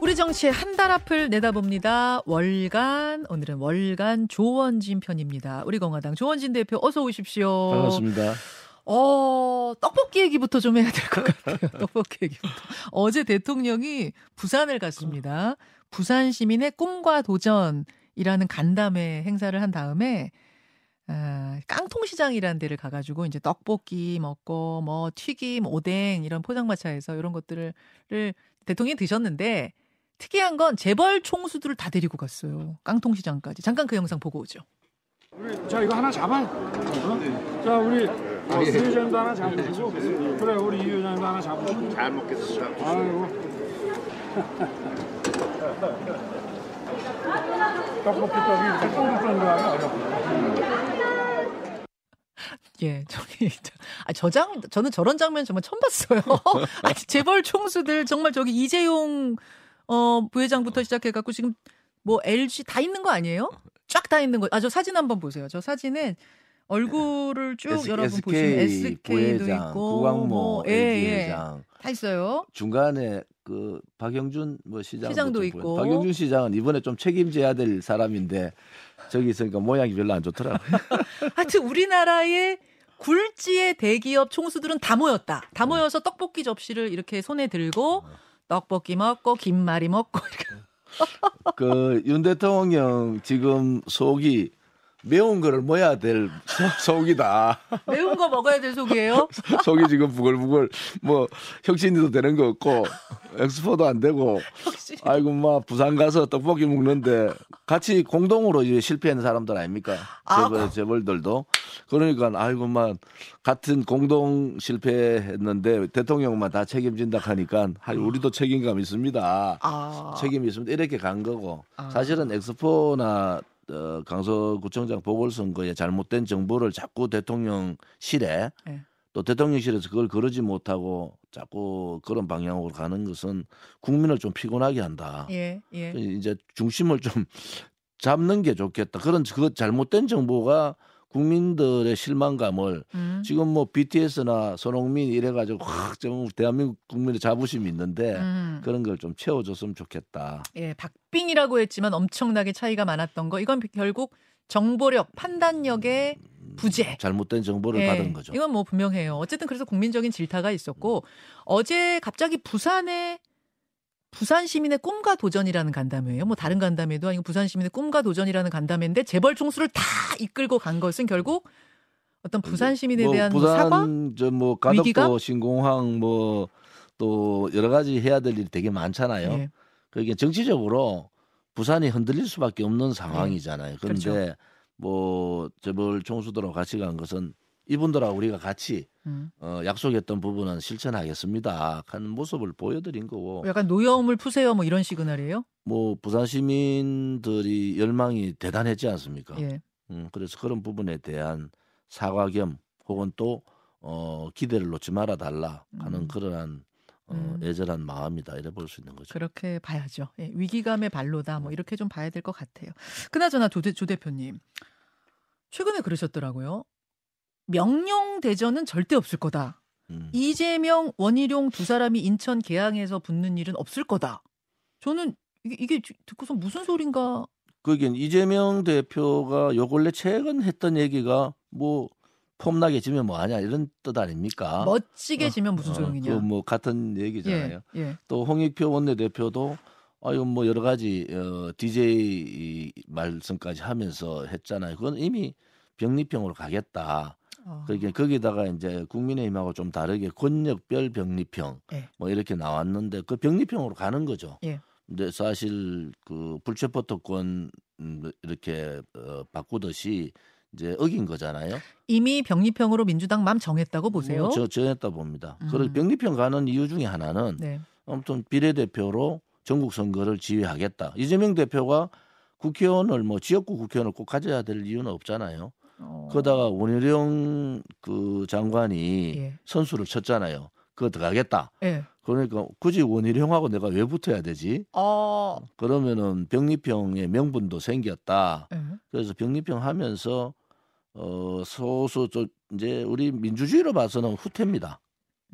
우리 정치의 한 달 앞을 내다봅니다. 월간 오늘은 월간 조원진 편입니다. 우리 공화당 조원진 대표 어서 오십시오. 반갑습니다. 어, 떡볶이 얘기부터 좀 해야 될 것 같아요. 떡볶이 얘기부터. 어제 대통령이 부산을 갔습니다. 부산 시민의 꿈과 도전이라는 간담회 행사를 한 다음에 아, 깡통시장이라는 데를 가가지고 이제 떡볶이 먹고 뭐 튀김, 오뎅 이런 포장마차에서 이런 것들을 대통령이 드셨는데 특이한 건 재벌 총수들을 다 데리고 갔어요. 깡통시장까지. 잠깐 그 영상 보고 오죠. 우리 자 이거 하나 잡아. 어? 자 우리 어, 이 회장도 하나 잡으시고 그래 우리 이 회장도 하나 잡으시고. 잘 먹겠습니다. 아이고. 떡볶이 떡이 이렇게 쫀득쫀득하면 어렵고. 예, 저기, 아, 저 장, 저는 저런 장면 정말 처음 봤어요. 아니, 재벌 총수들 정말 저기 이재용, 어, 부회장부터 시작해갖고 지금 뭐 LG 다 있는 거 아니에요? 쫙 다 있는 거. 아, 저 사진 한번 보세요. 저 사진은 얼굴을 쭉 S- 여러분 SK 보시면 SK도 부회장, 있고. 구광모 뭐, 예, LG 예. 회장, 다 있어요. 중간에 그 박영준 뭐 시장 시장도 있고. 박영준 시장은 이번에 좀 책임져야 될 사람인데 저기 있으니까 모양이 별로 안 좋더라고요. 하여튼 우리나라의 굴지의 대기업 총수들은 다 모였다. 네. 다 모여서 떡볶이 접시를 이렇게 손에 들고 떡볶이 먹고 김말이 먹고 그 윤 대통령 지금 속이 매운 거를 먹어야 될 소- 속이다. 매운 거 먹어야 될 속이에요. 속이 지금 부글부글 뭐 혁신이도 되는 거 없고 엑스포도 안 되고. 아이고 막 부산 가서 떡볶이 먹는데 같이 공동으로 이제 실패한 사람들 아닙니까? 아, 재벌 재벌들도 그러니까 아이고 막 같은 공동 실패했는데 대통령만 다 책임진다 하니까 우리도 책임감 있습니다. 아. 책임이 있습니다. 이렇게 간 거고 아. 사실은 엑스포나 어, 강서구청장 보궐선거에 잘못된 정보를 자꾸 대통령실에 네. 또 대통령실에서 그걸 거르지 못하고 자꾸 그런 방향으로 가는 것은 국민을 좀 피곤하게 한다. 예, 예. 이제 중심을 좀 잡는 게 좋겠다. 그런 그 잘못된 정보가 국민들의 실망감을 음. 지금 뭐 BTS나 손흥민 이래가지고 확 좀 대한민국 국민의 자부심이 있는데 음. 그런 걸 좀 채워줬으면 좋겠다. 예, 박빙이라고 했지만 엄청나게 차이가 많았던 거. 이건 결국 정보력, 판단력의 부재. 잘못된 정보를 예, 받은 거죠. 이건 뭐 분명해요. 어쨌든 그래서 국민적인 질타가 있었고 어제 갑자기 부산에 부산 시민의 꿈과 도전이라는 간담회예요. 뭐 다른 간담회도 아니고 부산 시민의 꿈과 도전이라는 간담회인데 재벌 총수를 다 이끌고 간 것은 결국 어떤 부산 시민에 뭐 대한 뭐 부산 사과? 저뭐 위기감? 가덕도 신공항 뭐 또 여러 가지 해야 될 일이 되게 많잖아요. 예. 그게 정치적으로 부산이 흔들릴 수밖에 없는 상황이잖아요. 그런데 네. 그렇죠. 뭐 재벌 총수들하고 같이 간 것은 이분들하고 우리가 같이 음. 어, 약속했던 부분은 실천하겠습니다. 하는 모습을 보여드린 거고 약간 노여움을 푸세요 뭐 이런 시그널이에요. 뭐 부산 시민들이 열망이 대단했지 않습니까? 예. 음, 그래서 그런 부분에 대한 사과 겸 혹은 또 어, 기대를 놓지 말아 달라 하는 음. 그러한 어, 음. 애절한 마음이다 이래 볼 수 있는 거죠. 그렇게 봐야죠. 예, 위기감의 발로다. 뭐 이렇게 좀 봐야 될 것 같아요. 그나저나 조, 대, 조 대표님 최근에 그러셨더라고요. 명령 대전은 절대 없을 거다. 음. 이재명, 원희룡 두 사람이 인천 계양에서 붙는 일은 없을 거다. 저는 이게, 이게 듣고서 무슨 소린가? 그게 이재명 대표가 요 근래 최근 했던 얘기가 뭐 폼나게 지면 뭐하냐 이런 뜻 아닙니까? 멋지게 지면 무슨 어, 소용이냐? 그뭐 같은 얘기잖아요. 예, 예. 또 홍익표 원내대표도 아유 뭐 여러 가지 어, DJ 말씀까지 하면서 했잖아요. 그건 이미 병리평으로 가겠다. 어, 그러니까 거기다가 이제 국민의힘하고 좀 다르게 권역별 병리평 예. 뭐 이렇게 나왔는데 그 병리평으로 가는 거죠. 예. 근데 사실 그 불체포 특권 음, 이렇게 어, 바꾸듯이 이제 어긴 거잖아요. 이미 병리평으로 민주당 맘 정했다고 보세요. 뭐 저 정했다 봅니다. 음. 그리고 병리평 가는 이유 중에 하나는 네. 아무튼 비례대표로 전국 선거를 지휘하겠다. 이재명 대표가 국회의원을 뭐 지역구 국회의원을 꼭 가져야 될 이유는 없잖아요. 어, 그러다가 원희룡 그 장관이 예. 선수를 쳤잖아요. 그거 들어가겠다. 예. 그러니까 굳이 원희룡하고 내가 왜 붙어야 되지? 어, 그러면은 병리평의 명분도 생겼다. 예. 그래서 병리평 하면서 어 소수 저 이제 우리 민주주의로 봐서는 후퇴입니다.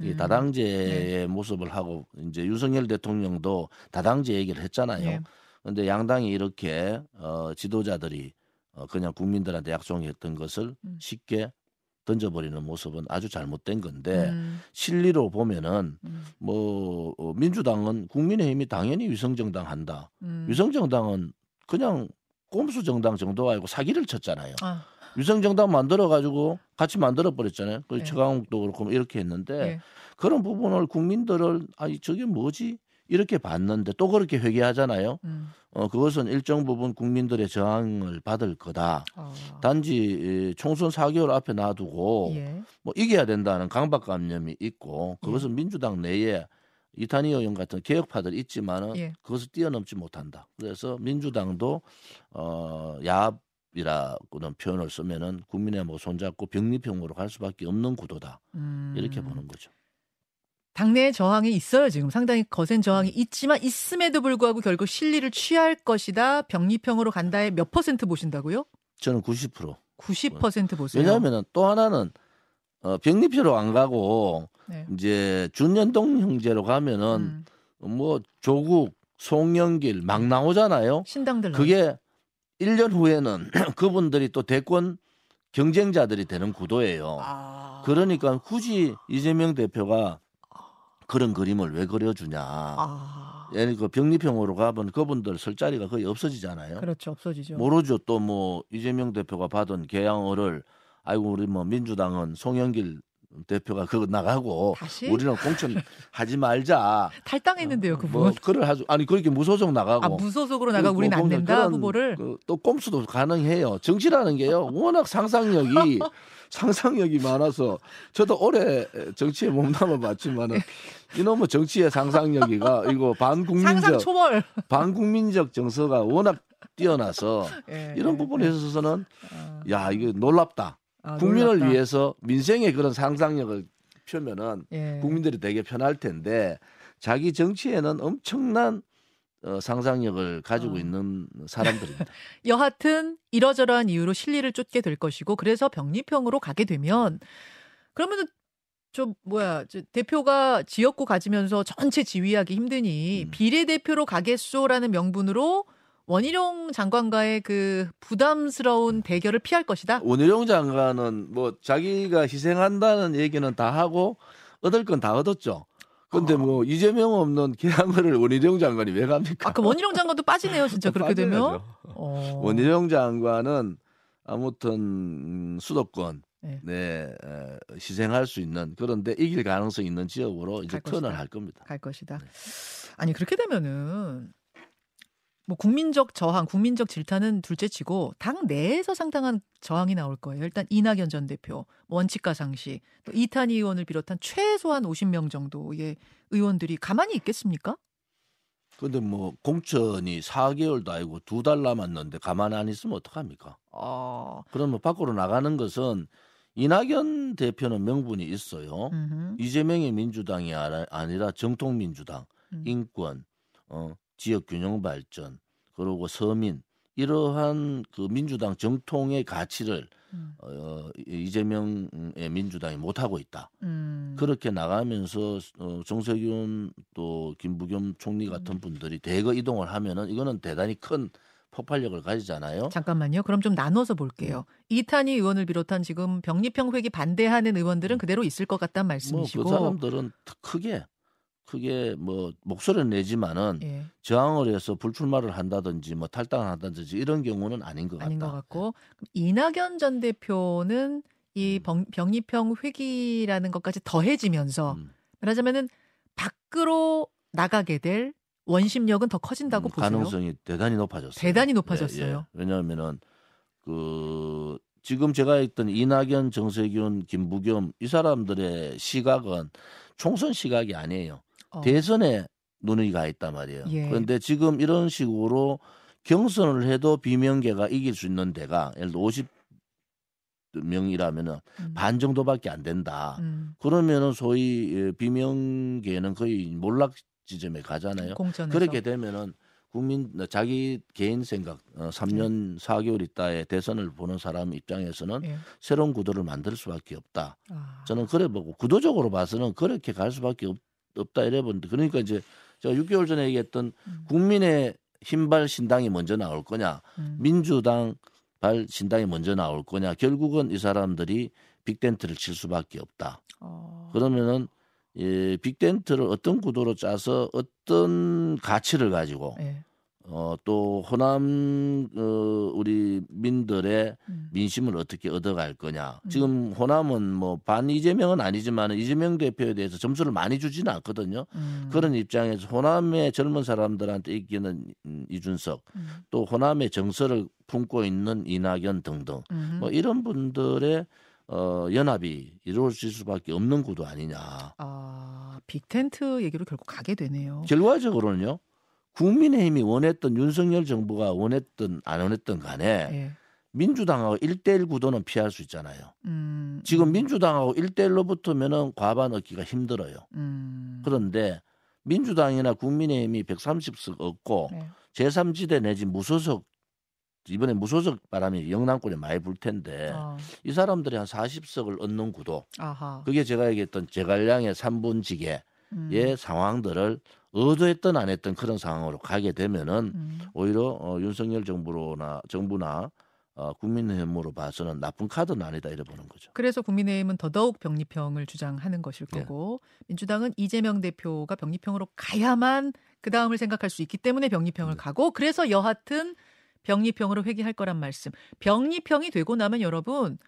이 음. 다당제의 모습을 하고 이제 윤석열 대통령도 다당제 얘기를 했잖아요. 예. 그런데 양당이 이렇게 어, 지도자들이 어, 그냥 국민들한테 약속했던 것을 음. 쉽게 던져버리는 모습은 아주 잘못된 건데 음, 실리로 보면은 음, 뭐 어, 민주당은 국민의힘이 당연히 위성정당 한다. 음. 위성정당은 그냥 꼼수 정당 정도 아니고 사기를 쳤잖아요. 아, 위성정당 만들어 가지고 같이 만들어 버렸잖아요. 그 예. 최강욱도 그렇고 뭐 이렇게 했는데 예. 그런 부분을 국민들을 아니 저게 뭐지 이렇게 봤는데 또 그렇게 회개하잖아요. 음. 어 그것은 일정 부분 국민들의 저항을 받을 거다. 아. 단지 이 총선 4개월 앞에 놔두고 예. 뭐 이겨야 된다는 강박관념이 있고 그것은 민주당 내에 이탄희 의원 같은 개혁파들 있지만은 예. 그것을 뛰어넘지 못한다. 그래서 민주당도 어 야합이라고는 표현을 쓰면은 국민의 뭐 손잡고 병리평으로 갈 수밖에 없는 구도다. 음. 이렇게 보는 거죠. 당내에 저항이 있어요. 지금 상당히 거센 저항이 있지만 있음에도 불구하고 결국 실리를 취할 것이다. 병리평으로 간다에 몇 퍼센트 보신다고요? 저는 90%. 90% 보세요. 왜냐하면은 또 하나는 어 병리표로 안 가고 네. 이제 준연동 형제로 가면은 음, 뭐 조국, 송영길 막 나오잖아요. 신당들 그게 1년 후에는 그분들이 또 대권 경쟁자들이 되는 구도예요. 아. 그러니까 굳이 이재명 대표가 그런 그림을 왜 그려주냐. 아. 예를 그 병리평으로 가면 그분들 설 자리가 거의 없어지잖아요. 그렇죠. 없어지죠. 모르죠. 또 뭐 이재명 대표가 받은 개양어를 아이고 우리 뭐 민주당은 송영길 대표가 그거 나가고 다시 우리는 공천 하지 말자. 탈당했는데요, 그분. 뭐 그를 하죠. 아니 그렇게 무소속 나가고 아, 무소속으로 나가 그 우리는 안 된다 그런 후보를. 그, 또 꼼수도 가능해요. 정치라는 게요. 워낙 상상력이 상상력이 많아서 저도 오래 정치에 몸담아 봤지만은 이놈의 정치의 상상력이가 이거 반국민적. 반국민적 정서가 워낙 뛰어나서 예, 이런 예, 부분에 예. 있어서는 아, 야 이거 놀랍다. 아, 국민을 놀랍다. 위해서 민생의 그런 상상력을 펴면은 예. 국민들이 되게 편할 텐데 자기 정치에는 엄청난 어, 상상력을 가지고 어. 있는 사람들입니다. 여하튼 이러저러한 이유로 실리를 쫓게 될 것이고 그래서 병리평으로 가게 되면 그러면은 저 뭐야 저 대표가 지역구 가지면서 전체 지휘하기 힘드니 음. 비례대표로 가겠소라는 명분으로 원희룡 장관과의 그 부담스러운 대결을 피할 것이다. 원희룡 장관은 뭐 자기가 희생한다는 얘기는 다 하고 얻을 건 다 얻었죠. 근데 어. 뭐 이재명 없는 개항을 원희룡 장관이 왜 갑니까? 아그 원희룡 장관도 빠지네요 진짜 그렇게 되면. 어. 원희룡 장관은 아무튼 음, 수도권 네. 네, 에, 희생할 수 있는 그런데 이길 가능성 있는 지역으로 이제 것이다. 턴을 할 겁니다. 갈 것이다. 네. 아니 그렇게 되면은 뭐 국민적 저항, 국민적 질타는 둘째치고 당 내에서 상당한 저항이 나올 거예요. 일단 이낙연 전 대표, 뭐 원칙과 상식, 또 이탄희 의원을 비롯한 최소한 50명 정도의 의원들이 가만히 있겠습니까? 근데 뭐 공천이 4개월도 아니고 두 달 남았는데 가만 안 있으면 어떡합니까? 어, 그러면 밖으로 나가는 것은 이낙연 대표는 명분이 있어요. 음흠, 이재명의 민주당이 아니라 정통민주당, 음. 인권, 어, 지역 균형 발전, 그리고 서민 이러한 그 민주당 정통의 가치를 음, 어, 이재명의 민주당이 못 하고 있다. 음. 그렇게 나가면서 어, 정세균 또 김부겸 총리 같은 음. 분들이 대거 이동을 하면은 이거는 대단히 큰 폭발력을 가지잖아요. 잠깐만요. 그럼 좀 나눠서 볼게요. 이탄희 의원을 비롯한 지금 병리평 회기 반대하는 의원들은 그대로 있을 것 같다는 말씀이시고, 뭐그 사람들은 크게 크게 뭐 목소리를 내지만은 예, 저항을 해서 불출마를 한다든지 뭐 탈당을 한다든지 이런 경우는 아닌 것 같다. 아닌 것 같고 이낙연 전 대표는 이 음. 병, 병리평 회기라는 것까지 더해지면서 음, 말하자면은 밖으로 나가게 될 원심력은 더 커진다고 음, 보세요. 가능성이 대단히 높아졌어요. 대단히 높아졌어요. 예, 예. 왜냐하면은 그 지금 제가 했던 이낙연, 정세균, 김부겸 이 사람들의 시각은 총선 시각이 아니에요. 어, 대선에 눈이 가 있단 말이에요. 예. 그런데 지금 이런 식으로 경선을 해도 비명계가 이길 수 있는 데가 예를 들어 50 명이라면은 음, 반 정도밖에 안 된다. 음, 그러면은 소위 예, 비명계는 거의 몰락 지점에 가잖아요. 공천에서 그렇게 되면은 국민 자기 개인 생각 어, 3년 4개월 있다의 대선을 보는 사람 입장에서는 예. 새로운 구도를 만들 수밖에 없다. 아. 저는 그래 보고 구도적으로 봐서는 그렇게 갈 수밖에 없, 없다 이래 보는데 그러니까 이제 제가 6개월 전에 얘기했던 음. 국민의 힘발 신당이 먼저 나올 거냐 음. 민주당 발 신당이 먼저 나올 거냐 결국은 이 사람들이 빅텐트를 칠 수밖에 없다. 어. 그러면은 예, 빅텐트를 어떤 구도로 짜서 어떤 가치를 가지고 예. 어, 또 호남 어, 우리 민들의 음. 민심을 어떻게 얻어갈 거냐. 음. 지금 호남은 뭐 반 이재명은 아니지만 이재명 대표에 대해서 점수를 많이 주지는 않거든요. 음. 그런 입장에서 호남의 젊은 사람들한테 이기는 음, 이준석, 음. 또 호남의 정서를 품고 있는 이낙연 등등 음. 뭐 이런 분들의 어, 연합이 이루어질 수밖에 없는 구도 아니냐. 아, 빅텐트 얘기로 결국 가게 되네요. 결과적으로는요. 국민의힘이 원했던 윤석열 정부가 원했던 안 원했던 간에 예. 민주당하고 1대1 구도는 피할 수 있잖아요. 음. 지금 민주당하고 1대1로 붙으면은 과반 얻기가 힘들어요. 음. 그런데 민주당이나 국민의힘이 130석 얻고 네. 제3지대 내지 무소속 이번에 무소속 바람이 영남권에 많이 불 텐데 아, 이 사람들이 한 40석을 얻는 구도 아하. 그게 제가 얘기했던 제갈량의 3분지계의 음. 상황들을 의도했던 안 했던 그런 상황으로 가게 되면은 음. 오히려 어, 윤석열 정부나 정부나 어, 국민의힘으로 봐서는 나쁜 카드는 아니다 이래 보는 거죠. 그래서 국민의힘은 더더욱 병리평을 주장하는 것일 네. 거고 민주당은 이재명 대표가 병리평으로 가야만 그 다음을 생각할 수 있기 때문에 병리평을 네. 가고 그래서 여하튼 병리평으로 회귀할 거란 말씀. 병리평이 되고 나면 여러분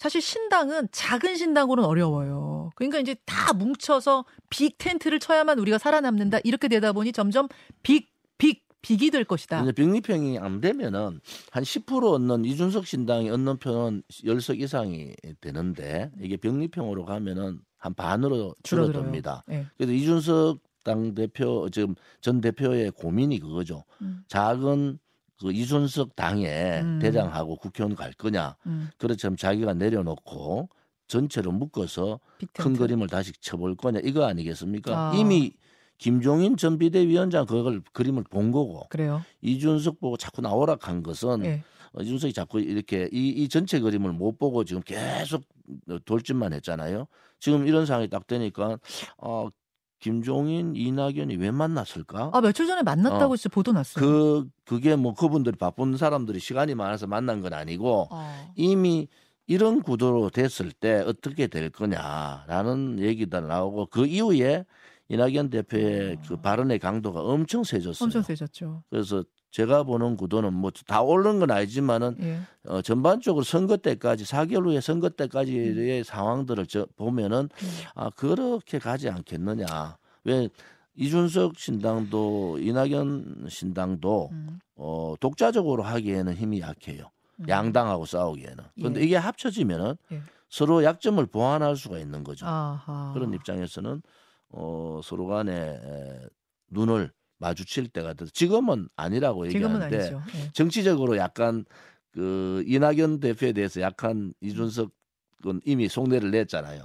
사실 신당은 작은 신당으로는 어려워요. 그러니까 이제 다 뭉쳐서 빅 텐트를 쳐야만 우리가 살아남는다 이렇게 되다 보니 점점 빅 빅 빅이 될 것이다. 이제 병리평이 안 되면은 한 10% 얻는 이준석 신당이 얻는 표는 10석 이상이 되는데 이게 병리평으로 가면은 한 반으로. 줄어듭니다. 예. 그래서 이준석 당 대표 지금 전 대표의 고민이 그거죠. 음. 작은 그 이준석 당에 음. 대장하고 국회의원 갈 거냐. 음, 그렇지만 자기가 내려놓고 전체로 묶어서 빅큰 텐트. 그림을 다시 쳐볼 거냐 이거 아니겠습니까? 아. 이미 김종인 전 비대위원장 그걸 그림을 본 거고 그래요. 이준석 보고 자꾸 나오라 한 것은 예. 어, 이준석이 자꾸 이렇게 이, 이 전체 그림을 못 보고 지금 계속 돌진만 했잖아요. 지금 이런 상황이 딱 되니까 어, 김종인, 이낙연이 왜 만났을까? 아 며칠 전에 만났다고 어. 진짜 보도 났어요. 그 그게 뭐 그분들이 바쁜 사람들이 시간이 많아서 만난 건 아니고 어. 이미 이런 구도로 됐을 때 어떻게 될 거냐라는 얘기도 나오고 그 이후에 이낙연 대표의 그 발언의 강도가 엄청 세졌어요. 엄청 세졌죠. 그래서 제가 보는 구도는 뭐 다 오른 건 아니지만은 예. 어, 전반적으로 선거 때까지 4개월 후에 선거 음. 때까지의 상황들을 저, 보면은 아 그렇게 가지 않겠느냐. 왜 이준석 신당도 이낙연 신당도 음. 어, 독자적으로 하기에는 힘이 약해요. 음. 양당하고 싸우기에는. 그런데 예. 이게 합쳐지면은 예. 서로 약점을 보완할 수가 있는 거죠. 아하. 그런 입장에서는 어, 서로 간에 에, 눈을 마주칠 때가 돼서 지금은 아니라고 지금은 얘기하는데 아니죠. 예. 정치적으로 약간 그 이낙연 대표에 대해서 약간 이준석은 이미 속내를 냈잖아요.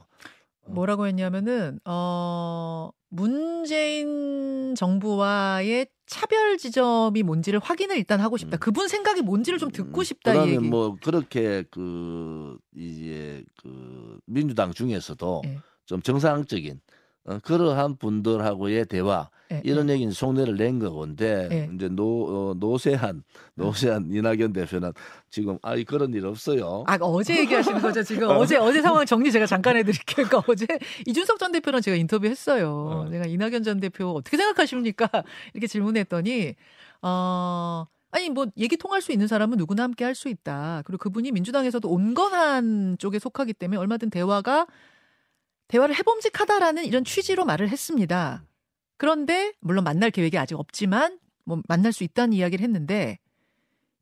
뭐라고 했냐면은 어 문재인 정부와의 차별 지점이 뭔지를 확인을 일단 하고 싶다. 음. 그분 생각이 뭔지를 좀 듣고 음, 싶다 이 그다음에 얘기. 뭐 그렇게 그 이제 그 민주당 중에서도 예. 좀 정상적인 어, 그러한 분들하고의 대화 예, 이런 얘기는 속내를 낸 거건데 예. 이제 노 어, 노세한 노세한 이낙연 대표는 지금 아 그런 일 없어요. 아 어제 얘기하시는 거죠 지금 어제 어제 상황 정리 제가 잠깐 해드릴게요. 그러니까 어제 이준석 전 대표랑 제가 인터뷰했어요. 어. 제가 이낙연 전 대표 어떻게 생각하십니까? 이렇게 질문했더니 어. 아니 뭐 얘기 통할 수 있는 사람은 누구나 함께 할 수 있다. 그리고 그분이 민주당에서도 온건한 쪽에 속하기 때문에 얼마든 대화가 대화를 해봄직하다라는 이런 취지로 말을 했습니다. 그런데 물론 만날 계획이 아직 없지만 뭐 만날 수 있다는 이야기를 했는데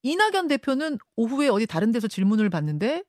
이낙연 대표는 오후에 어디 다른 데서 질문을 받는데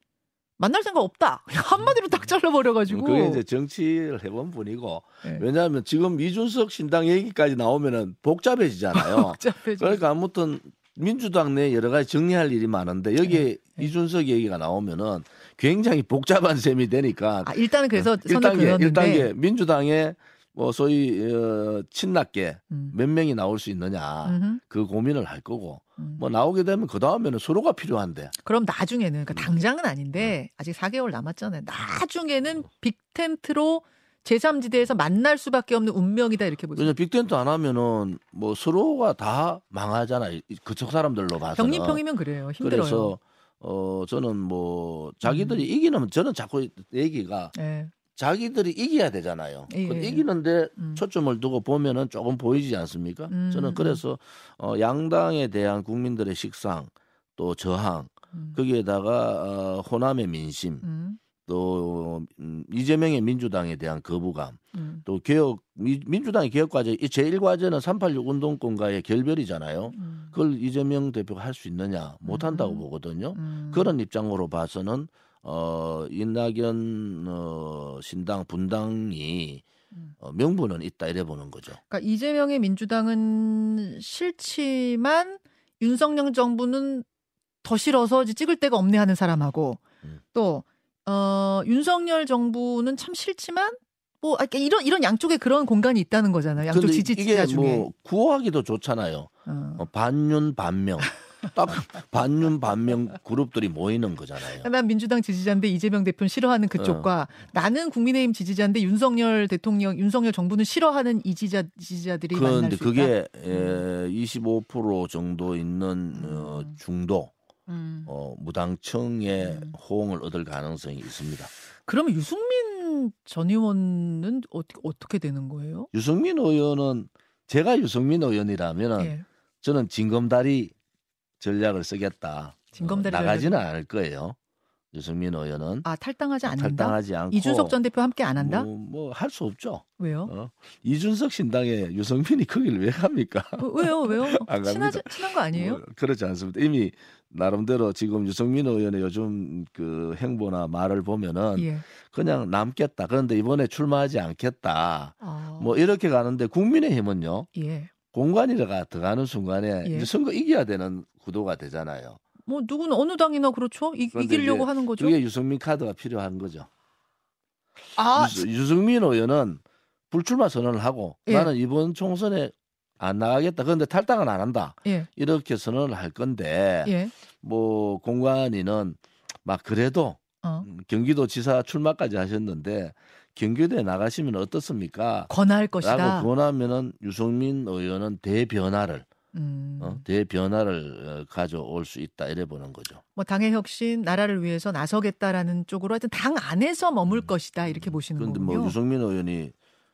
만날 생각 없다. 그냥 한마디로 딱 잘라버려가지고. 음, 그게 이제 정치를 해본 분이고 네. 왜냐하면 지금 이준석 신당 얘기까지 나오면은 복잡해지잖아요. 복잡해져. 그러니까 아무튼 민주당 내 여러 가지 정리할 일이 많은데 여기에 네. 이준석 얘기가 나오면은 굉장히 복잡한 셈이 되니까 아 일단은 그래서 선을 1단계, 그었는데 1단계 민주당의 뭐 소위 어, 친낙계 음. 몇 명이 나올 수 있느냐 음흠. 그 고민을 할 거고 음. 뭐 나오게 되면 그 다음에는 서로가 필요한데 그럼 나중에는 음. 그러니까 당장은 아닌데 아직 4개월 남았잖아요. 나중에는 빅텐트로 제3지대에서 만날 수밖에 없는 운명이다 이렇게 보죠. 왜냐 빅텐트 안 하면은 뭐 서로가 다 망하잖아요. 이- 그쪽 사람들로 봐서. 병립형이면 그래요. 힘들어요. 그래서 어 저는 뭐 자기들이 이기는 저는 자꾸 얘기가 예. 자기들이 이겨야 되잖아요. 예. 이기는데 음. 초점을 두고 보면은 조금 보이지 않습니까? 음, 저는 그래서 어 양당에 대한 국민들의 식상 또 저항 음. 거기에다가 어 호남의 민심 음. 또 음, 이재명의 민주당에 대한 거부감 음. 또 개혁 미- 민주당의 개혁 과제 이 제1 과제는 386 운동권과의 결별이잖아요. 음. 그걸 이재명 대표가 할 수 있느냐 못 한다고 음. 보거든요. 음. 그런 입장으로 봐서는 어 이낙연 어 신당 분당이 음. 어, 명분은 있다 이래 보는 거죠. 그러니까 이재명의 민주당은 싫지만 윤석열 정부는 더 싫어서 찍을 데가 없네 하는 사람하고 음. 또 어, 윤석열 정부는 참 싫지만 뭐 아, 이런 이런 양쪽에 그런 공간이 있다는 거잖아요. 양쪽 지지자 이게 중에. 뭐 구호하기도 좋잖아요. 어. 어, 반윤 반명 딱 반윤 반명 그룹들이 모이는 거잖아요. 난 민주당 지지자인데 이재명 대표는 싫어하는 그쪽과 어. 나는 국민의힘 지지자인데 윤석열 대통령, 윤석열 정부는 싫어하는 이 지지자 지지자들이 만날 그런데 수 있다. 그게 에, 25% 정도 있는 어, 음. 중도 음. 어, 무당층의 음. 호응을 얻을 가능성이 있습니다. 그러면 유승민 전 의원은 어떻게 어떻게 되는 거예요? 유승민 의원은 제가 유승민 의원이라면은 예. 저는 징검다리 전략을 쓰겠다. 징검다리 어, 나가지는 않을 거예요. 유승민 의원은 아 탈당하지 않는다. 탈당하지 않고 이준석 전 대표 함께 안 한다? 뭐 할 수 없죠. 왜요? 어? 이준석 신당에 유승민이 거기를 왜 갑니까? 어, 왜요? 왜요? 친하지, 친한 거 아니에요? 뭐, 그렇지 않습니다. 이미 나름대로 지금 유승민 의원의 요즘 그 행보나 말을 보면은 예. 그냥 남겠다. 그런데 이번에 출마하지 않겠다. 아, 뭐 이렇게 가는데 국민의힘은요 예. 공관이가 들어가는 순간에 예. 이제 선거 이겨야 되는 구도가 되잖아요. 뭐 누구는 어느 당이나 그렇죠. 이, 이제 하는 거죠. 그게 유승민 카드가 필요한 거죠. 아, 유, 유승민 의원은 불출마 선언을 하고 예. 나는 이번 총선에 안 나가겠다. 그런데 탈당은 안 한다. 예. 이렇게 선언을 할 건데 예. 뭐 공관위는 막 그래도 어. 음, 경기도 지사 출마까지 하셨는데 경기도에 나가시면 어떻습니까? 권할 것이다. 라고 권하면은 유승민 의원은 대변화를 음. 어, 대변화를 어, 가져올 수 있다 이래 보는 거죠. 뭐 당의 혁신, 나라를 위해서 나서겠다라는 쪽으로 하여튼 당 안에서 머물 음. 것이다 이렇게 보시는 그런데 거군요. 뭐 유승민 의원이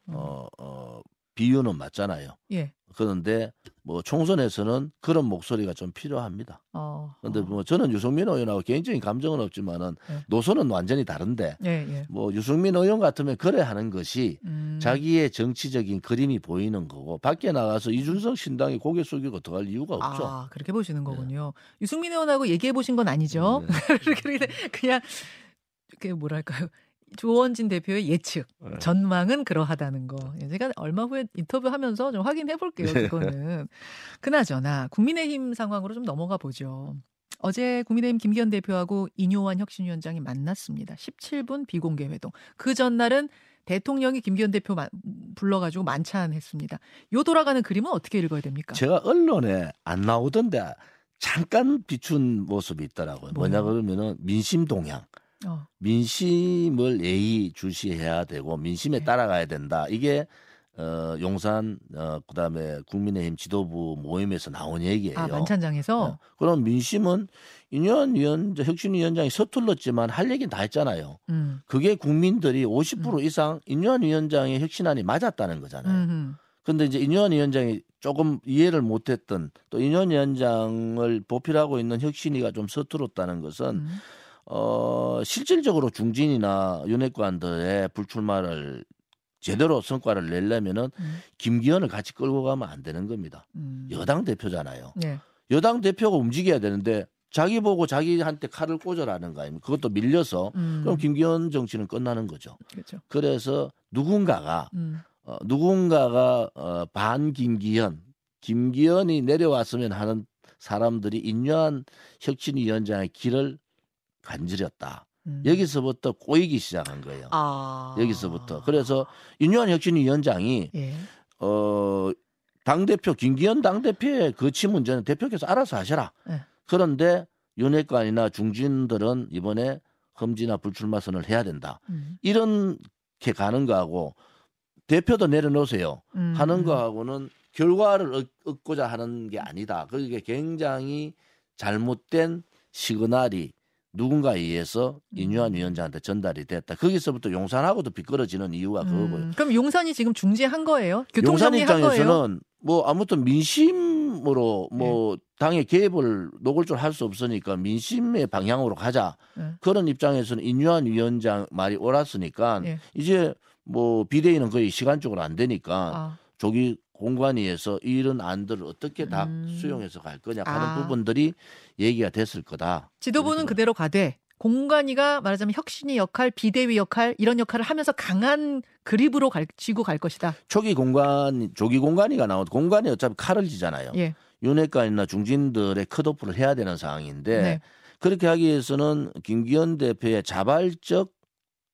음. 어, 어, 비유는 맞잖아요. 예. 그런데 뭐 총선에서는 그런 목소리가 좀 필요합니다. 어. 그런데 어. 뭐 저는 유승민 의원하고 개인적인 감정은 없지만은 네. 노선은 완전히 다른데 예, 예. 뭐 유승민 의원 같으면 그래 하는 것이 음. 자기의 정치적인 그림이 보이는 거고 밖에 나가서 이준석 신당이 고개 숙이고 들어갈 이유가 없죠. 아, 그렇게 보시는 거군요. 유승민 의원하고 얘기해 보신 건 아니죠? 네. 그렇게 그냥 그 뭐랄까요? 조원진 대표의 예측, 네. 전망은 그러하다는 거. 예, 제가 얼마 후에 인터뷰하면서 좀 확인해 볼게요. 네. 그거는. 그나저나 국민의힘 상황으로 좀 넘어가 보죠. 어제 국민의힘 김기현 대표하고 이뇨환 혁신위원장이 만났습니다. 17분 비공개 회동. 그 전날은 대통령이 김기현 대표 마- 불러가지고 만찬했습니다. 요 돌아가는 그림은 어떻게 읽어야 됩니까? 제가 언론에 안 나오던데 잠깐 비춘 모습이 있더라고요. 뭐냐? 그러면은 민심 동향. 어, 민심을 예의 주시해야 되고 민심에 네. 따라가야 된다. 이게 어 용산 어 그다음에 국민의힘 지도부 모임에서 나온 얘기예요. 아 만찬장에서 어, 그럼 민심은 인현 위원장 혁신 위원장이 서툴렀지만 할 얘기는 다 했잖아요. 음, 그게 국민들이 50% 이상 인현 위원장의 혁신안이 맞았다는 거잖아요. 음, 근데 이제 인현 위원장이 조금 이해를 못했던 또 인현 위원장을 보필하고 있는 혁신위가 좀 서툴었다는 것은 음. 어 실질적으로 중진이나 윤핵관들의 불출마를 제대로 성과를 내려면은 음, 김기현을 같이 끌고 가면 안 되는 겁니다. 음. 여당 대표잖아요. 네. 여당 대표가 움직여야 되는데 자기 보고 자기한테 칼을 꽂으라는 거 아닙니까? 그것도 밀려서 음, 그럼 김기현 정치는 끝나는 거죠. 그렇죠. 그래서 누군가가 음, 어, 누군가가 어, 반 김기현, 김기현이 내려왔으면 하는 사람들이 인류한 혁신위원장의 길을 간지렸다. 음. 여기서부터 꼬이기 시작한 거예요. 아. 여기서부터. 그래서 윤유한 혁신위원장이 예. 어, 당대표, 김기현 당대표의 거치 문제는 대표께서 알아서 하셔라. 네. 그런데 윤핵관이나 중진들은 이번에 험지나 불출마 선을 해야 된다. 음. 이렇게 가는 거하고 대표도 내려놓으세요. 음. 하는 거하고는 결과를 얻, 얻고자 하는 게 아니다. 그게 굉장히 잘못된 시그널이 누군가에 의해서 음. 인유한 위원장한테 전달이 됐다. 거기서부터 용산하고도 비끄러지는 이유가 그거고요. 음. 그럼 용산이 지금 중지한 거예요? 용산? 입장에서는 뭐 아무튼 민심으로 뭐 당의 개입을 노골적으로 할 수 없으니까 민심의 방향으로 가자 예. 그런 입장에서는 인유한 위원장 말이 옳았으니까 예. 이제 뭐 비대위는 거의 시간적으로 안 되니까 아. 조기 공관위에서 이런 안들을 어떻게 다 음. 수용해서 갈 거냐 하는 아. 부분들이 얘기가 됐을 거다. 지도부는. 그대로 가되 공관위가 말하자면 혁신이 역할, 비대위 역할 이런 역할을 하면서 강한 그립으로 갈, 쥐고 갈 것이다. 초기 공간 조기 공관위가 나온 공관이 어차피 칼을 지잖아요. 예. 윤핵관이나 중진들의 컷오프를 해야 되는 상황인데 네. 그렇게 하기 위해서는 김기현 대표의 자발적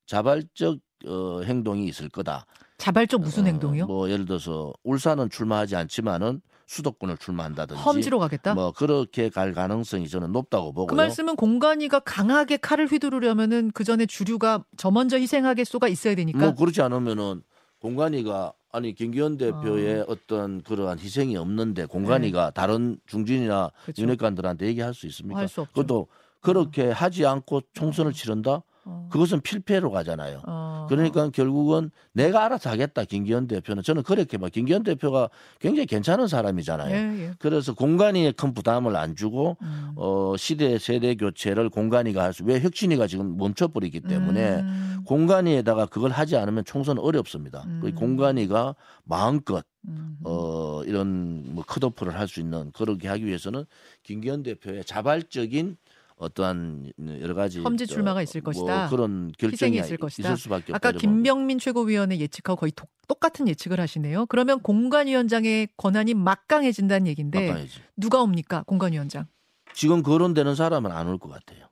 자발적 어, 행동이 있을 거다. 자발적 무슨 어, 행동이요? 뭐 예를 들어서 울산은 출마하지 않지만은 수도권을 출마한다든지 험지로 가겠다. 뭐 그렇게 갈 가능성이 저는 높다고 보고요. 그 말씀은 공관위가 강하게 칼을 휘두르려면은 그 전에 주류가 저 먼저 희생하겠소가 있어야 되니까. 뭐 그렇지 않으면은 공관위가 아니 김기현 대표의 어. 떤 그러한 희생이 없는데 공관위가 다른 중진이나 네. 윤핵관들한테 얘기할 수 있습니까? 할수 없죠. 그것도 그렇게 하지 않고 총선을 치른다? 어. 그것은 필패로 가잖아요. 어. 그러니까 결국은 내가 알아서 하겠다 김기현 대표는 저는 그렇게 봐. 김기현 대표가 굉장히 괜찮은 사람이잖아요. 예, 예. 그래서 공간이에 큰 부담을 안 주고 음. 어 시대 세대 교체를 공간이가 할 수 왜 혁신이가 지금 멈춰버리기 때문에 음. 공간이에다가 그걸 하지 않으면 총선 어렵습니다. 음. 그 공간이가 마음껏 음. 어 이런 뭐 컷오프를 할 수 있는 그렇게 하기 위해서는 김기현 대표의 자발적인 어떠한 여러 가지 험지 저 출마가 있을 뭐 것이다. 그런 결정이 희생이 있을 것이다. 수밖에 아까 없다. 김병민 최고위원의 예측하고 거의 독- 똑같은 예측을 하시네요. 그러면 공관위원장의 권한이 막강해진다는 얘기인데 막강해지. 누가 옵니까? 공관위원장. 지금 거론되는 사람은 안 올 것 같아요.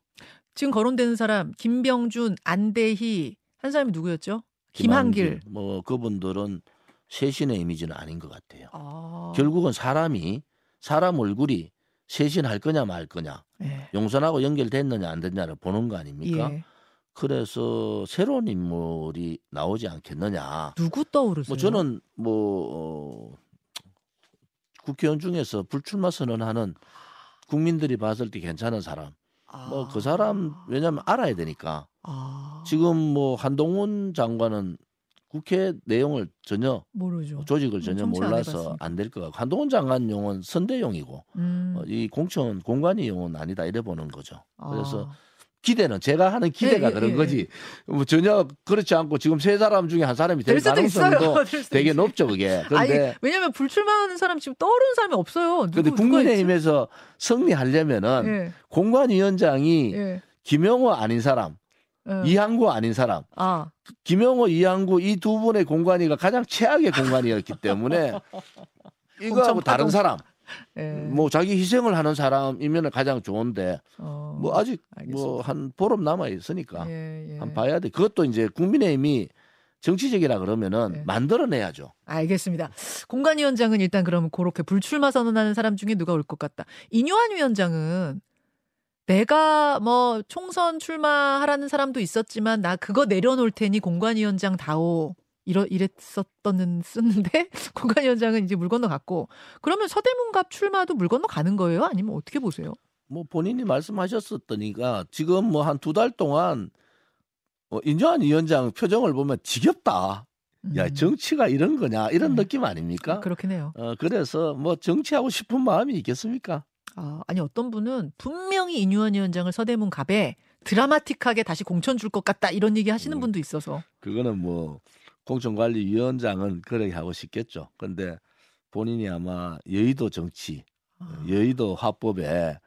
지금 거론되는 사람 김병준, 안대희 한 사람이 누구였죠? 김한길. 뭐 그분들은 쇄신의 이미지는 아닌 것 같아요. 아. 결국은 사람이 사람 얼굴이 쇄신할 거냐 말 거냐 예. 용산하고 연결됐느냐 안 됐냐를 보는 거 아닙니까? 예. 그래서 새로운 인물이 나오지 않겠느냐. 누구 떠오르세요? 뭐 저는 뭐 어, 국회의원 중에서 불출마 선언하는 국민들이 봤을 때 괜찮은 사람. 뭐그 사람 왜냐하면 알아야 되니까. 아. 지금 뭐 한동훈 장관은 국회 내용을 전혀 모르죠. 조직을 전혀 몰라서. 안 될 것 같고 한동훈 장관용은 선대용이고 음. 어, 이 공천 공관위용은 아니다 이래 보는 거죠. 그래서 아. 기대는 제가 하는 기대가 예, 예, 그런 예, 거지 뭐 전혀 그렇지 않고 지금 세 사람 중에 한 사람이 될될 있어요. 가능성도 될 수도 되게. 높죠 그게. 아니, 그런데 왜냐면 불출마하는 사람 지금 떠오르는 사람이 없어요. 누가 국민의힘에서 승리하려면은 있지? 예. 공관위원장이 예. 김영호 아닌 사람, 어. 이항구 아닌 사람, 아. 김영호, 이항구 이 두 분의 공관위가 가장 최악의 공관이었기 때문에 이거하고 다른. 사람, 예. 뭐 자기 희생을 하는 사람이면 가장 좋은데 어. 뭐 아직. 뭐 한 보름 남아 있으니까 예, 예. 한 봐야 돼. 그것도 이제 국민의힘이 정치적이라 그러면은 네. 만들어내야죠. 알겠습니다. 공관 위원장은 일단 그러면 그렇게 불출마 선언하는 사람 중에 누가 올 것 같다. 이뇨한 위원장은 내가 뭐 총선 출마하라는 사람도 있었지만 나 그거 내려놓을 테니 공관위원장 다오. 이러 이랬었던 쓰는데 공관위원장은 이제 물 건너 갔고 그러면 서대문갑 출마도 물 건너 가는 거예요? 아니면 어떻게 보세요? 뭐 본인이 말씀하셨었더니까 지금 뭐 한 두 달 동안 어, 인조한 위원장 표정을 보면 지겹다. 야 음, 정치가 이런 거냐 이런 음. 느낌 아닙니까? 그렇긴 해요. 어, 그래서 뭐 정치하고 싶은 마음이 있겠습니까? 아, 아니 어떤 분은 분명히 이뇨한 위원장을 서대문 갑에 드라마틱하게 다시 공천 줄 것 같다 이런 얘기 하시는 음. 분도 있어서 그거는 뭐 공천관리위원장은 그렇게 하고 싶겠죠. 근데 본인이 아마 여의도 정치, 아, 여의도 화법에 어,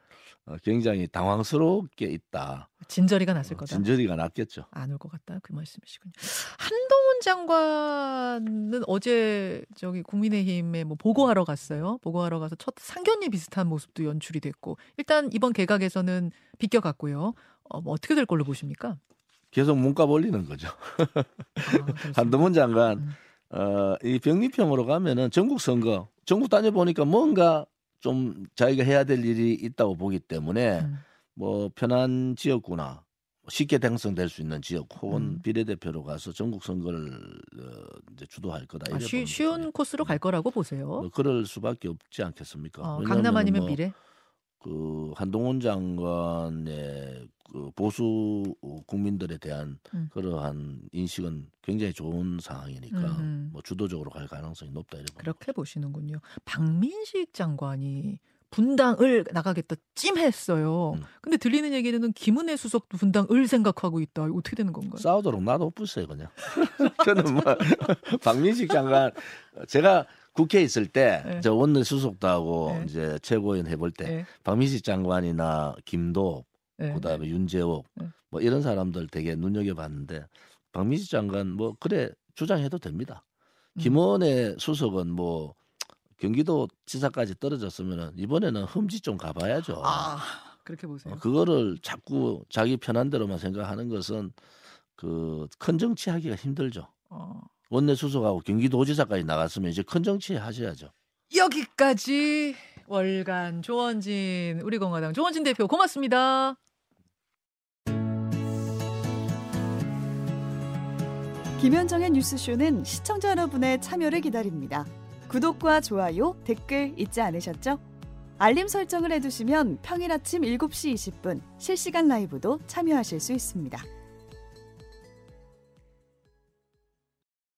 굉장히 당황스럽게 있다. 진저리가 났을 어, 거다. 진저리가 났겠죠. 안 올 것 같다 그 말씀이시군요. 한동훈 장관은 어제 저기 국민의힘에 뭐 보고하러 갔어요. 보고하러 가서 첫 상견례 비슷한 모습도 연출이 됐고 일단 이번 개각에서는 비껴갔고요. 어, 뭐 어떻게 될 걸로 보십니까? 계속 문값 올리는 거죠. 아. 한동훈 장관 음. 어, 이 병리평으로 가면은 전국 선거 전국 다녀 보니까 뭔가 좀 자기가 해야 될 일이 있다고 보기 때문에 음. 뭐 편한 지역구나 쉽게 당선될 수 있는 지역 혹은 음. 비례대표로 가서 전국 선거를 어, 이제 주도할 거다. 아, 쉬, 쉬운. 코스로 갈 거라고 보세요. 뭐 그럴 수밖에 없지 않겠습니까? 어, 강남 아니면 뭐 미래. 그 한동훈 장관의 그 보수 국민들에 대한 음. 그러한 인식은 굉장히 좋은 상황이니까 음흠. 뭐 주도적으로 갈 가능성이 높다 이렇게. 그렇게 보시는군요. 박민식 장관이 분당을 나가겠다 찜했어요. 음. 근데 들리는 얘기는 김은혜 수석도 분당을 생각하고 있다. 어떻게 되는 건가요? 싸우도록 놔둬 보세요 그냥. 저는 뭐 박민식 장관 제가 국회에 있을 때 네. 저 원내 수석도 하고 네. 이제 최고위원 해볼 때 네. 박민식 장관이나 김도 네. 그다음에 윤재옥 네. 뭐 이런 사람들 되게 눈여겨 봤는데 박민식 장관 뭐 그래 주장해도 됩니다. 음. 김원혜 수석은 뭐 경기도 지사까지 떨어졌으면은 이번에는 흠지 좀 가봐야죠. 아 그렇게 보세요. 어, 그거를 자꾸 자기 편한 대로만 생각하는 것은 그 큰 정치 하기가 힘들죠. 어. 원내 수석하고 경기도지사까지 나갔으면 이제 큰 정치 하셔야죠. 여기까지 월간 조원진 우리 공화당 조원진 대표 고맙습니다. 김현정의 뉴스쇼는 시청자 여러분의 참여를 기다립니다. 구독과 좋아요, 댓글 잊지 않으셨죠? 알림 설정을 해두시면 평일 아침 7시 20분 실시간 라이브도 참여하실 수 있습니다.